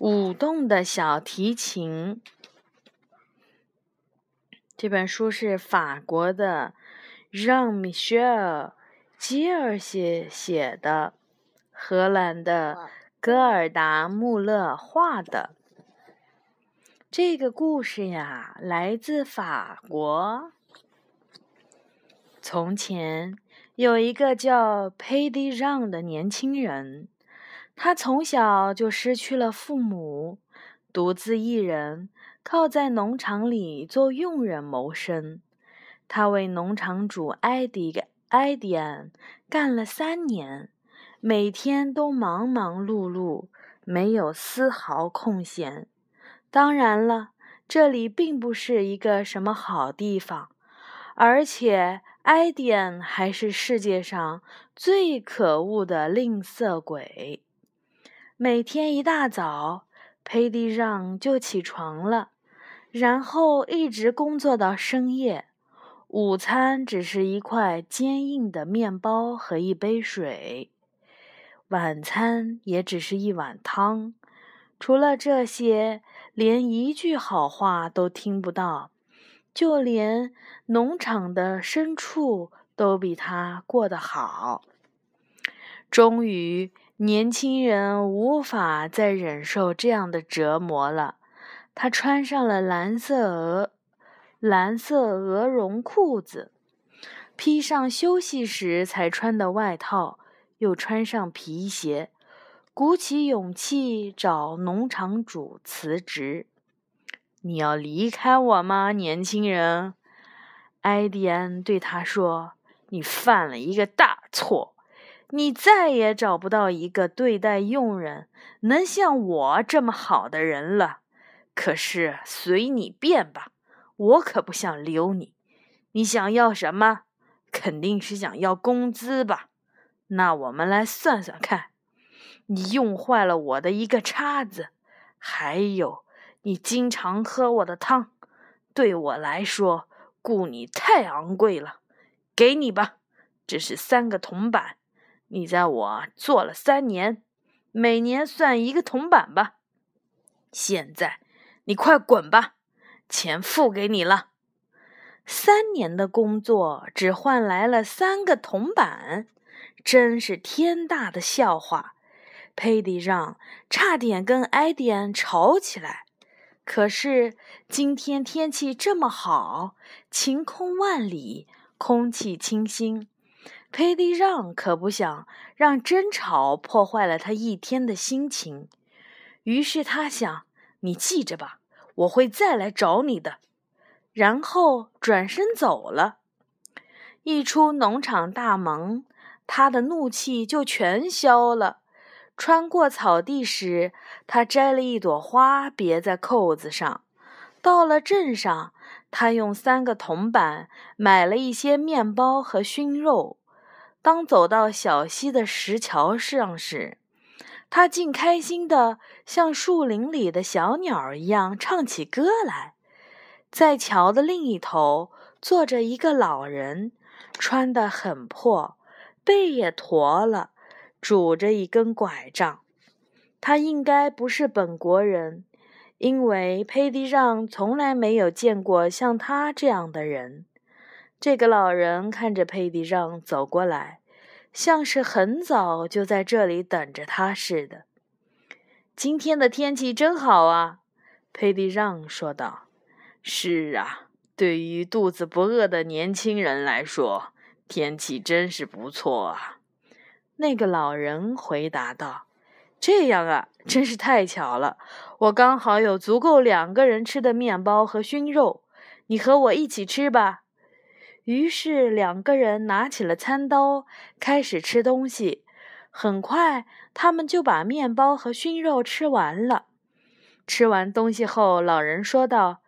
舞动的小提琴。这本书是法国的让·米歇尔·基尔写写的，荷兰的戈尔达·穆勒画的。这个故事呀，来自法国。从前有一个叫佩蒂让的年轻人。他从小就失去了父母，独自一人靠在农场里做佣人谋生。他为农场主埃迪埃迪安干了三年，每天都忙忙碌碌，没有丝毫空闲。当然了，这里并不是一个什么好地方，而且埃迪安还是世界上最可恶的吝啬鬼。每天一大早，佩蒂让就起床了，然后一直工作到深夜。午餐只是一块坚硬的面包和一杯水，晚餐也只是一碗汤。除了这些，连一句好话都听不到。就连农场的牲畜都比他过得好。终于。年轻人无法再忍受这样的折磨了，他穿上了蓝色鹅蓝色鹅绒裤子，披上休息时才穿的外套，又穿上皮鞋，鼓起勇气找农场主辞职。你要离开我吗，年轻人？埃迪安对他说：“你犯了一个大错。”你再也找不到一个对待佣人能像我这么好的人了。可是随你便吧，我可不想留你。你想要什么？肯定是想要工资吧？那我们来算算看。你用坏了我的一个叉子，还有你经常喝我的汤，对我来说雇你太昂贵了。给你吧，这是三个铜板。你在我做了三年，每年算一个铜板吧。现在你快滚吧，钱付给你了。三年的工作只换来了三个铜板，真是天大的笑话。佩蒂让差点跟埃迪安吵起来。可是今天天气这么好，晴空万里，空气清新。佩蒂让可不想让争吵破坏了他一天的心情，于是他想：“你记着吧，我会再来找你的。”然后转身走了。一出农场大门，他的怒气就全消了。穿过草地时，他摘了一朵花别在扣子上。到了镇上，他用三个铜板买了一些面包和熏肉。当走到小溪的石桥上时，他竟开心的像树林里的小鸟一样唱起歌来。在桥的另一头坐着一个老人，穿得很破，背也驼了，拄着一根拐杖。他应该不是本国人，因为佩蒂让从来没有见过像他这样的人。这个老人看着佩蒂让走过来，像是很早就在这里等着他似的。今天的天气真好啊，佩蒂让说道。“是啊，对于肚子不饿的年轻人来说，天气真是不错啊。”那个老人回答道。“这样啊，真是太巧了，我刚好有足够两个人吃的面包和熏肉，你和我一起吃吧。”于是两个人拿起了餐刀，开始吃东西。很快，他们就把面包和熏肉吃完了。吃完东西后，老人说道：“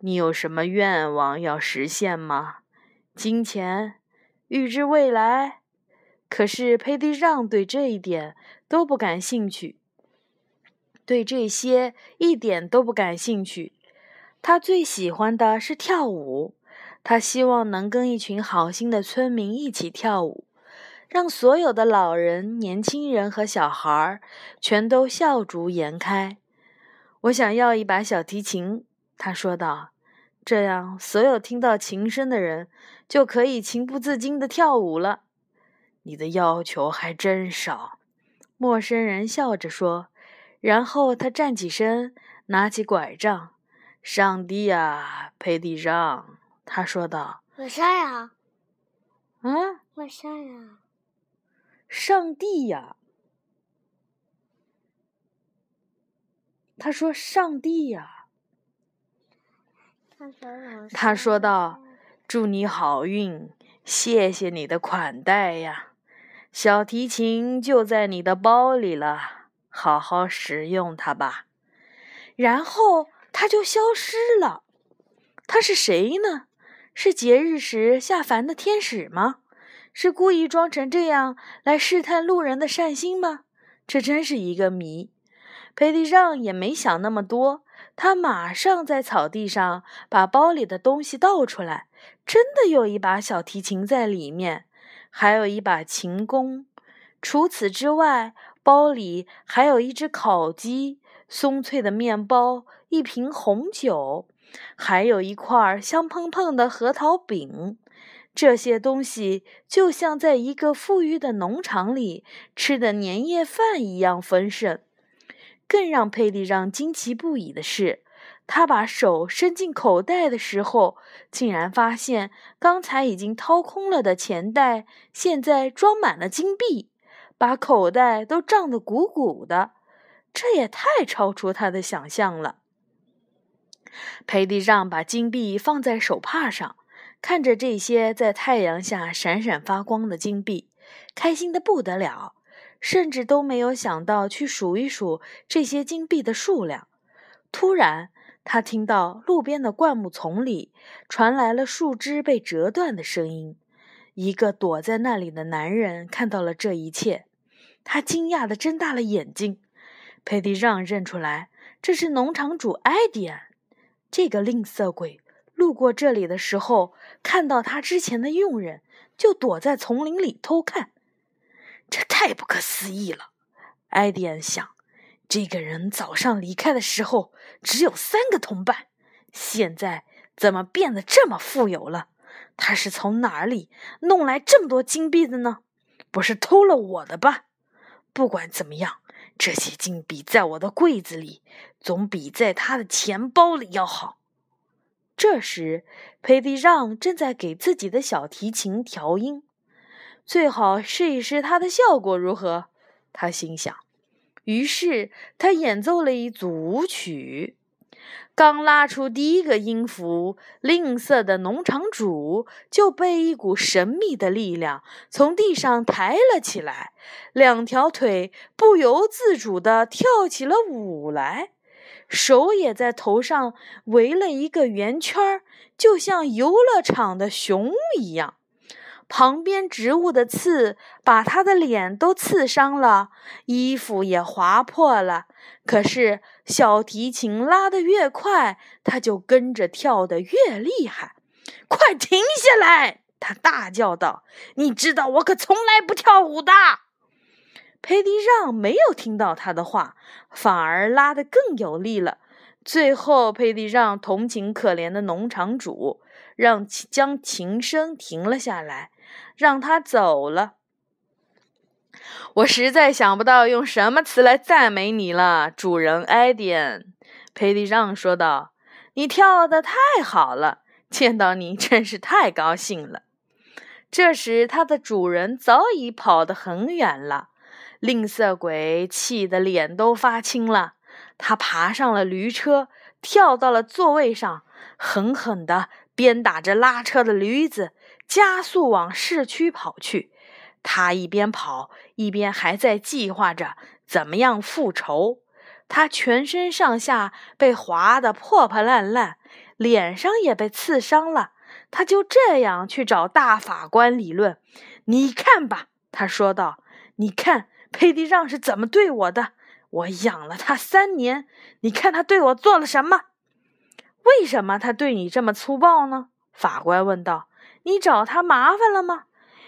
你有什么愿望要实现吗？金钱、预知未来？”可是佩蒂让对这一点都不感兴趣，对这些一点都不感兴趣。他最喜欢的是跳舞。他希望能跟一群好心的村民一起跳舞，让所有的老人、年轻人和小孩儿全都笑逐颜开。我想要一把小提琴，他说道。这样，所有听到琴声的人就可以情不自禁地跳舞了。你的要求还真少，陌生人笑着说。然后他站起身，拿起拐杖。上帝呀，佩蒂让，他说道。我啥呀？嗯？我啥呀？上帝呀！他说：“上帝呀！”他说道：“祝你好运，谢谢你的款待呀。小提琴就在你的包里了，好好使用它吧。”然后他就消失了。他是谁呢？是节日时下凡的天使吗？是故意装成这样来试探路人的善心吗？这真是一个谜。佩蒂让也没想那么多。他马上在草地上把包里的东西倒出来，真的有一把小提琴在里面，还有一把琴弓。除此之外，包里还有一只烤鸡、松脆的面包、一瓶红酒，还有一块香喷喷的核桃饼。这些东西就像在一个富裕的农场里吃的年夜饭一样丰盛。更让佩蒂让惊奇不已的是，他把手伸进口袋的时候，竟然发现刚才已经掏空了的钱袋，现在装满了金币，把口袋都胀得鼓鼓的。这也太超出他的想象了。佩蒂让把金币放在手帕上，看着这些在太阳下闪闪发光的金币，开心的不得了。甚至都没有想到去数一数这些金币的数量。突然，他听到路边的灌木丛里传来了树枝被折断的声音。一个躲在那里的男人看到了这一切，他惊讶地睁大了眼睛。佩蒂让认出来，这是农场主埃迪安。这个吝啬鬼路过这里的时候，看到他之前的佣人，就躲在丛林里偷看。这太不可思议了，埃迪安想。这个人早上离开的时候只有三个同伴，现在怎么变得这么富有了？他是从哪里弄来这么多金币的呢？不是偷了我的吧？不管怎么样，这些金币在我的柜子里，总比在他的钱包里要好。这时，佩蒂让正在给自己的小提琴调音。最好试一试它的效果如何，他心想。于是他演奏了一组舞曲。刚拉出第一个音符，吝啬的农场主就被一股神秘的力量从地上抬了起来，两条腿不由自主地跳起了舞来，手也在头上围了一个圆圈，就像游乐场的熊一样。旁边植物的刺把他的脸都刺伤了，衣服也划破了。可是小提琴拉得越快，他就跟着跳得越厉害。快停下来！他大叫道：“你知道我可从来不跳舞的。”佩蒂让没有听到他的话，反而拉得更有力了。最后，佩蒂让同情可怜的农场主，让将琴声停了下来。让他走了。我实在想不到用什么词来赞美你了，主人埃迪恩。佩蒂让说道：“你跳得太好了，见到你真是太高兴了。”这时，他的主人早已跑得很远了。吝啬鬼气得脸都发青了，他爬上了驴车，跳到了座位上，狠狠地鞭打着拉车的驴子。加速往市区跑去，他一边跑一边还在计划着怎么样复仇。他全身上下被划得破破烂烂，脸上也被刺伤了。他就这样去找大法官理论。你看吧，他说道：“你看佩蒂让是怎么对我的？我养了他三年，你看他对我做了什么？为什么他对你这么粗暴呢？”法官问道。你找他麻烦了吗？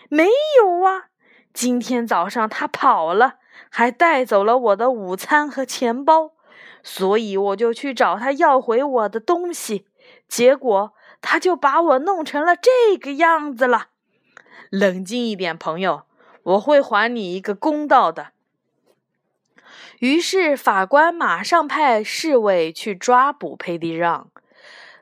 没有啊。今天早上他跑了，还带走了我的午餐和钱包。所以我就去找他要回我的东西，结果他就把我弄成了这个样子了。冷静一点，朋友，我会还你一个公道的。于是法官马上派侍卫去抓捕佩蒂让。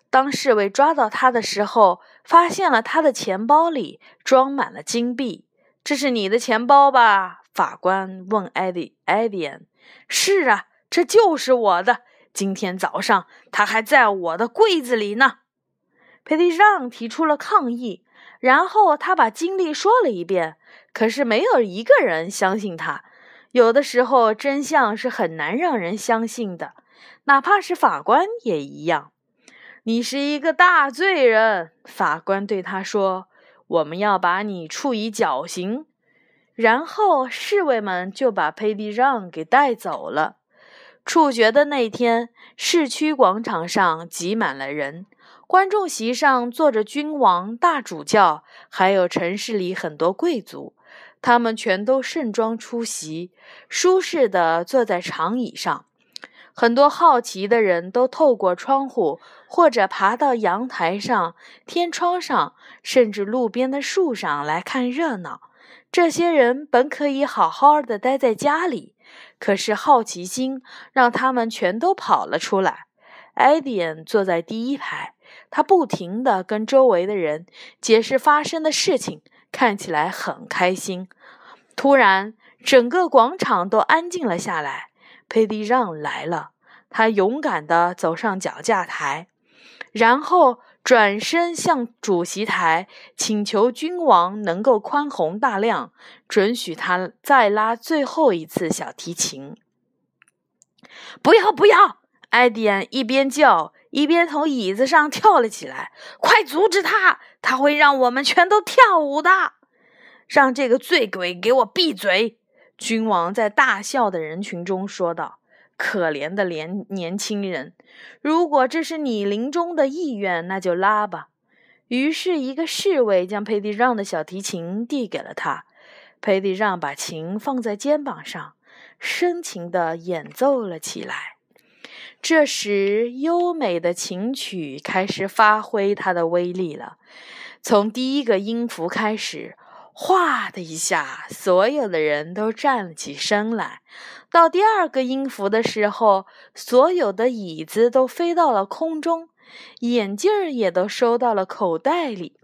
当侍卫抓到他的时候，发现了他的钱包里装满了金币。这是你的钱包吧？法官问艾迪艾迪安。是啊，这就是我的。今天早上他还在我的柜子里呢。佩蒂让提出了抗议，然后他把经历说了一遍。可是没有一个人相信他。有的时候，真相是很难让人相信的，哪怕是法官也一样。你是一个大罪人，法官对他说：“我们要把你处以绞刑。”然后侍卫们就把佩蒂让给带走了。处决的那天，市区广场上挤满了人，观众席上坐着君王、大主教，还有城市里很多贵族，他们全都盛装出席，舒适地坐在长椅上。很多好奇的人都透过窗户，或者爬到阳台上、天窗上，甚至路边的树上来看热闹。这些人本可以好好的待在家里，可是好奇心让他们全都跑了出来。艾迪恩坐在第一排，他不停地跟周围的人解释发生的事情，看起来很开心。突然，整个广场都安静了下来。佩蒂让来了，他勇敢地走上脚架台，然后转身向主席台，请求君王能够宽宏大量，准许他再拉最后一次小提琴。不要，不要！艾迪安一边叫，一边从椅子上跳了起来。快阻止他！他会让我们全都跳舞的。让这个醉鬼给我闭嘴！君王在大笑的人群中说道：“可怜的年年轻人，如果这是你临终的意愿，那就拉吧。”于是，一个侍卫将佩蒂让的小提琴递给了他。佩蒂让把琴放在肩膀上，深情地演奏了起来。这时，优美的琴曲开始发挥它的威力了。从第一个音符开始。哗的一下，所有的人都站了起身来。到第二个音符的时候，所有的椅子都飞到了空中，眼镜儿也都收到了口袋里。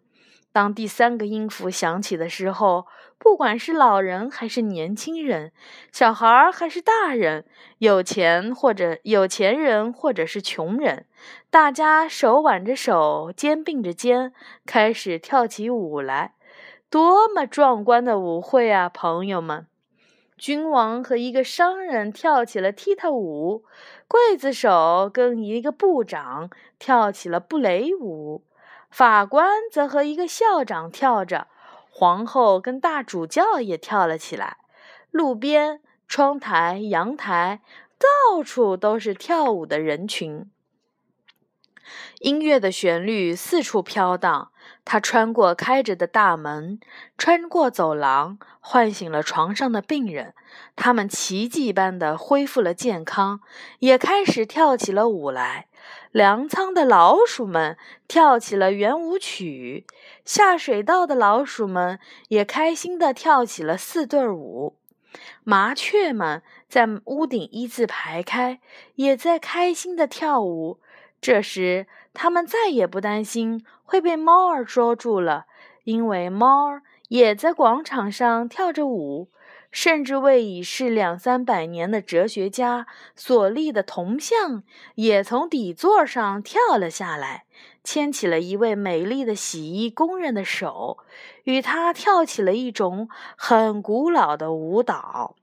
当第三个音符响起的时候，不管是老人还是年轻人，小孩儿还是大人，有钱或者有钱人或者是穷人，大家手挽着手，肩并着肩，开始跳起舞来。多么壮观的舞会啊，朋友们！君王和一个商人跳起了踢踏舞，刽子手跟一个部长跳起了布雷舞，法官则和一个校长跳着，皇后跟大主教也跳了起来。路边、窗台、阳台，到处都是跳舞的人群。音乐的旋律四处飘荡。他穿过开着的大门，穿过走廊，唤醒了床上的病人。他们奇迹般的恢复了健康，也开始跳起了舞来。粮仓的老鼠们跳起了圆舞曲，下水道的老鼠们也开心地跳起了四对舞。麻雀们在屋顶一字排开，也在开心地跳舞。这时，他们再也不担心会被猫儿捉住了，因为猫儿也在广场上跳着舞，甚至为已逝两三百年的哲学家所立的铜像也从底座上跳了下来，牵起了一位美丽的洗衣工人的手，与他跳起了一种很古老的舞蹈。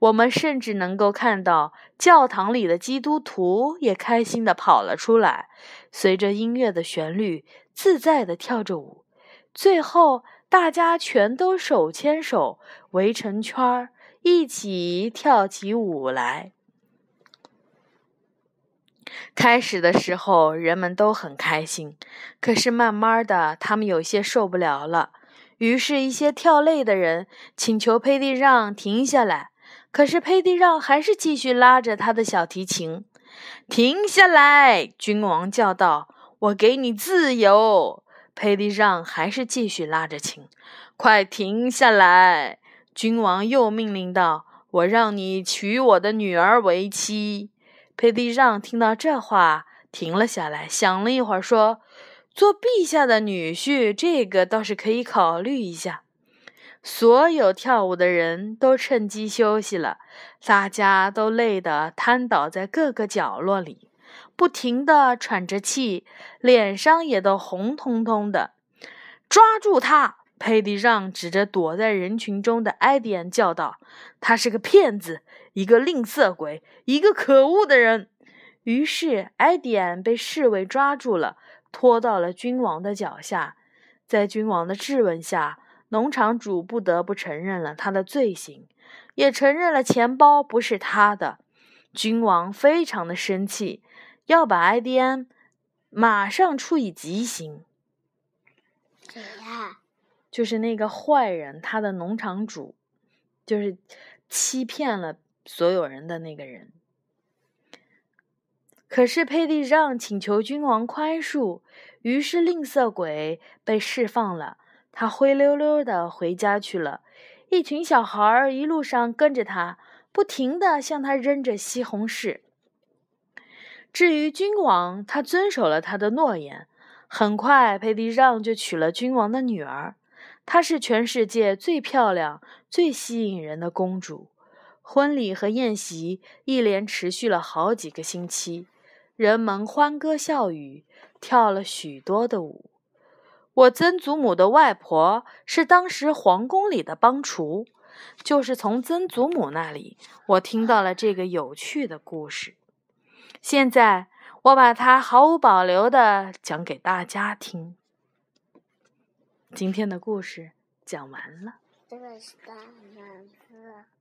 我们甚至能够看到教堂里的基督徒也开心地跑了出来，随着音乐的旋律自在地跳着舞。最后，大家全都手牵手围成圈儿，一起跳起舞来。开始的时候，人们都很开心，可是慢慢的，他们有些受不了了。于是，一些跳累的人请求佩蒂让停下来。可是佩蒂让还是继续拉着他的小提琴。停下来！君王叫道：“我给你自由。”佩蒂让还是继续拉着琴。快停下来！君王又命令道：“我让你娶我的女儿为妻。”佩蒂让听到这话，停了下来，想了一会儿，说：“做陛下的女婿，这个倒是可以考虑一下。”所有跳舞的人都趁机休息了，大家都累得瘫倒在各个角落里，不停地喘着气，脸上也都红彤彤的。抓住他！佩蒂让指着躲在人群中的埃迪安叫道：“他是个骗子，一个吝啬鬼，一个可恶的人。”于是，埃迪安被侍卫抓住了，拖到了君王的脚下，在君王的质问下。农场主不得不承认了他的罪行，也承认了钱包不是他的。君王非常的生气，要把埃迪安马上处以极刑。谁呀？就是那个坏人，他的农场主，就是欺骗了所有人的那个人。可是佩蒂让请求君王宽恕，于是吝啬鬼被释放了。他灰溜溜的回家去了，一群小孩儿一路上跟着他，不停的向他扔着西红柿。至于君王，他遵守了他的诺言，很快佩蒂让就娶了君王的女儿。她是全世界最漂亮、最吸引人的公主。婚礼和宴席一连持续了好几个星期，人们欢歌笑语，跳了许多的舞。我曾祖母的外婆是当时皇宫里的帮厨，就是从曾祖母那里，我听到了这个有趣的故事。现在我把它毫无保留的讲给大家听。今天的故事讲完了。这个是大蓝色。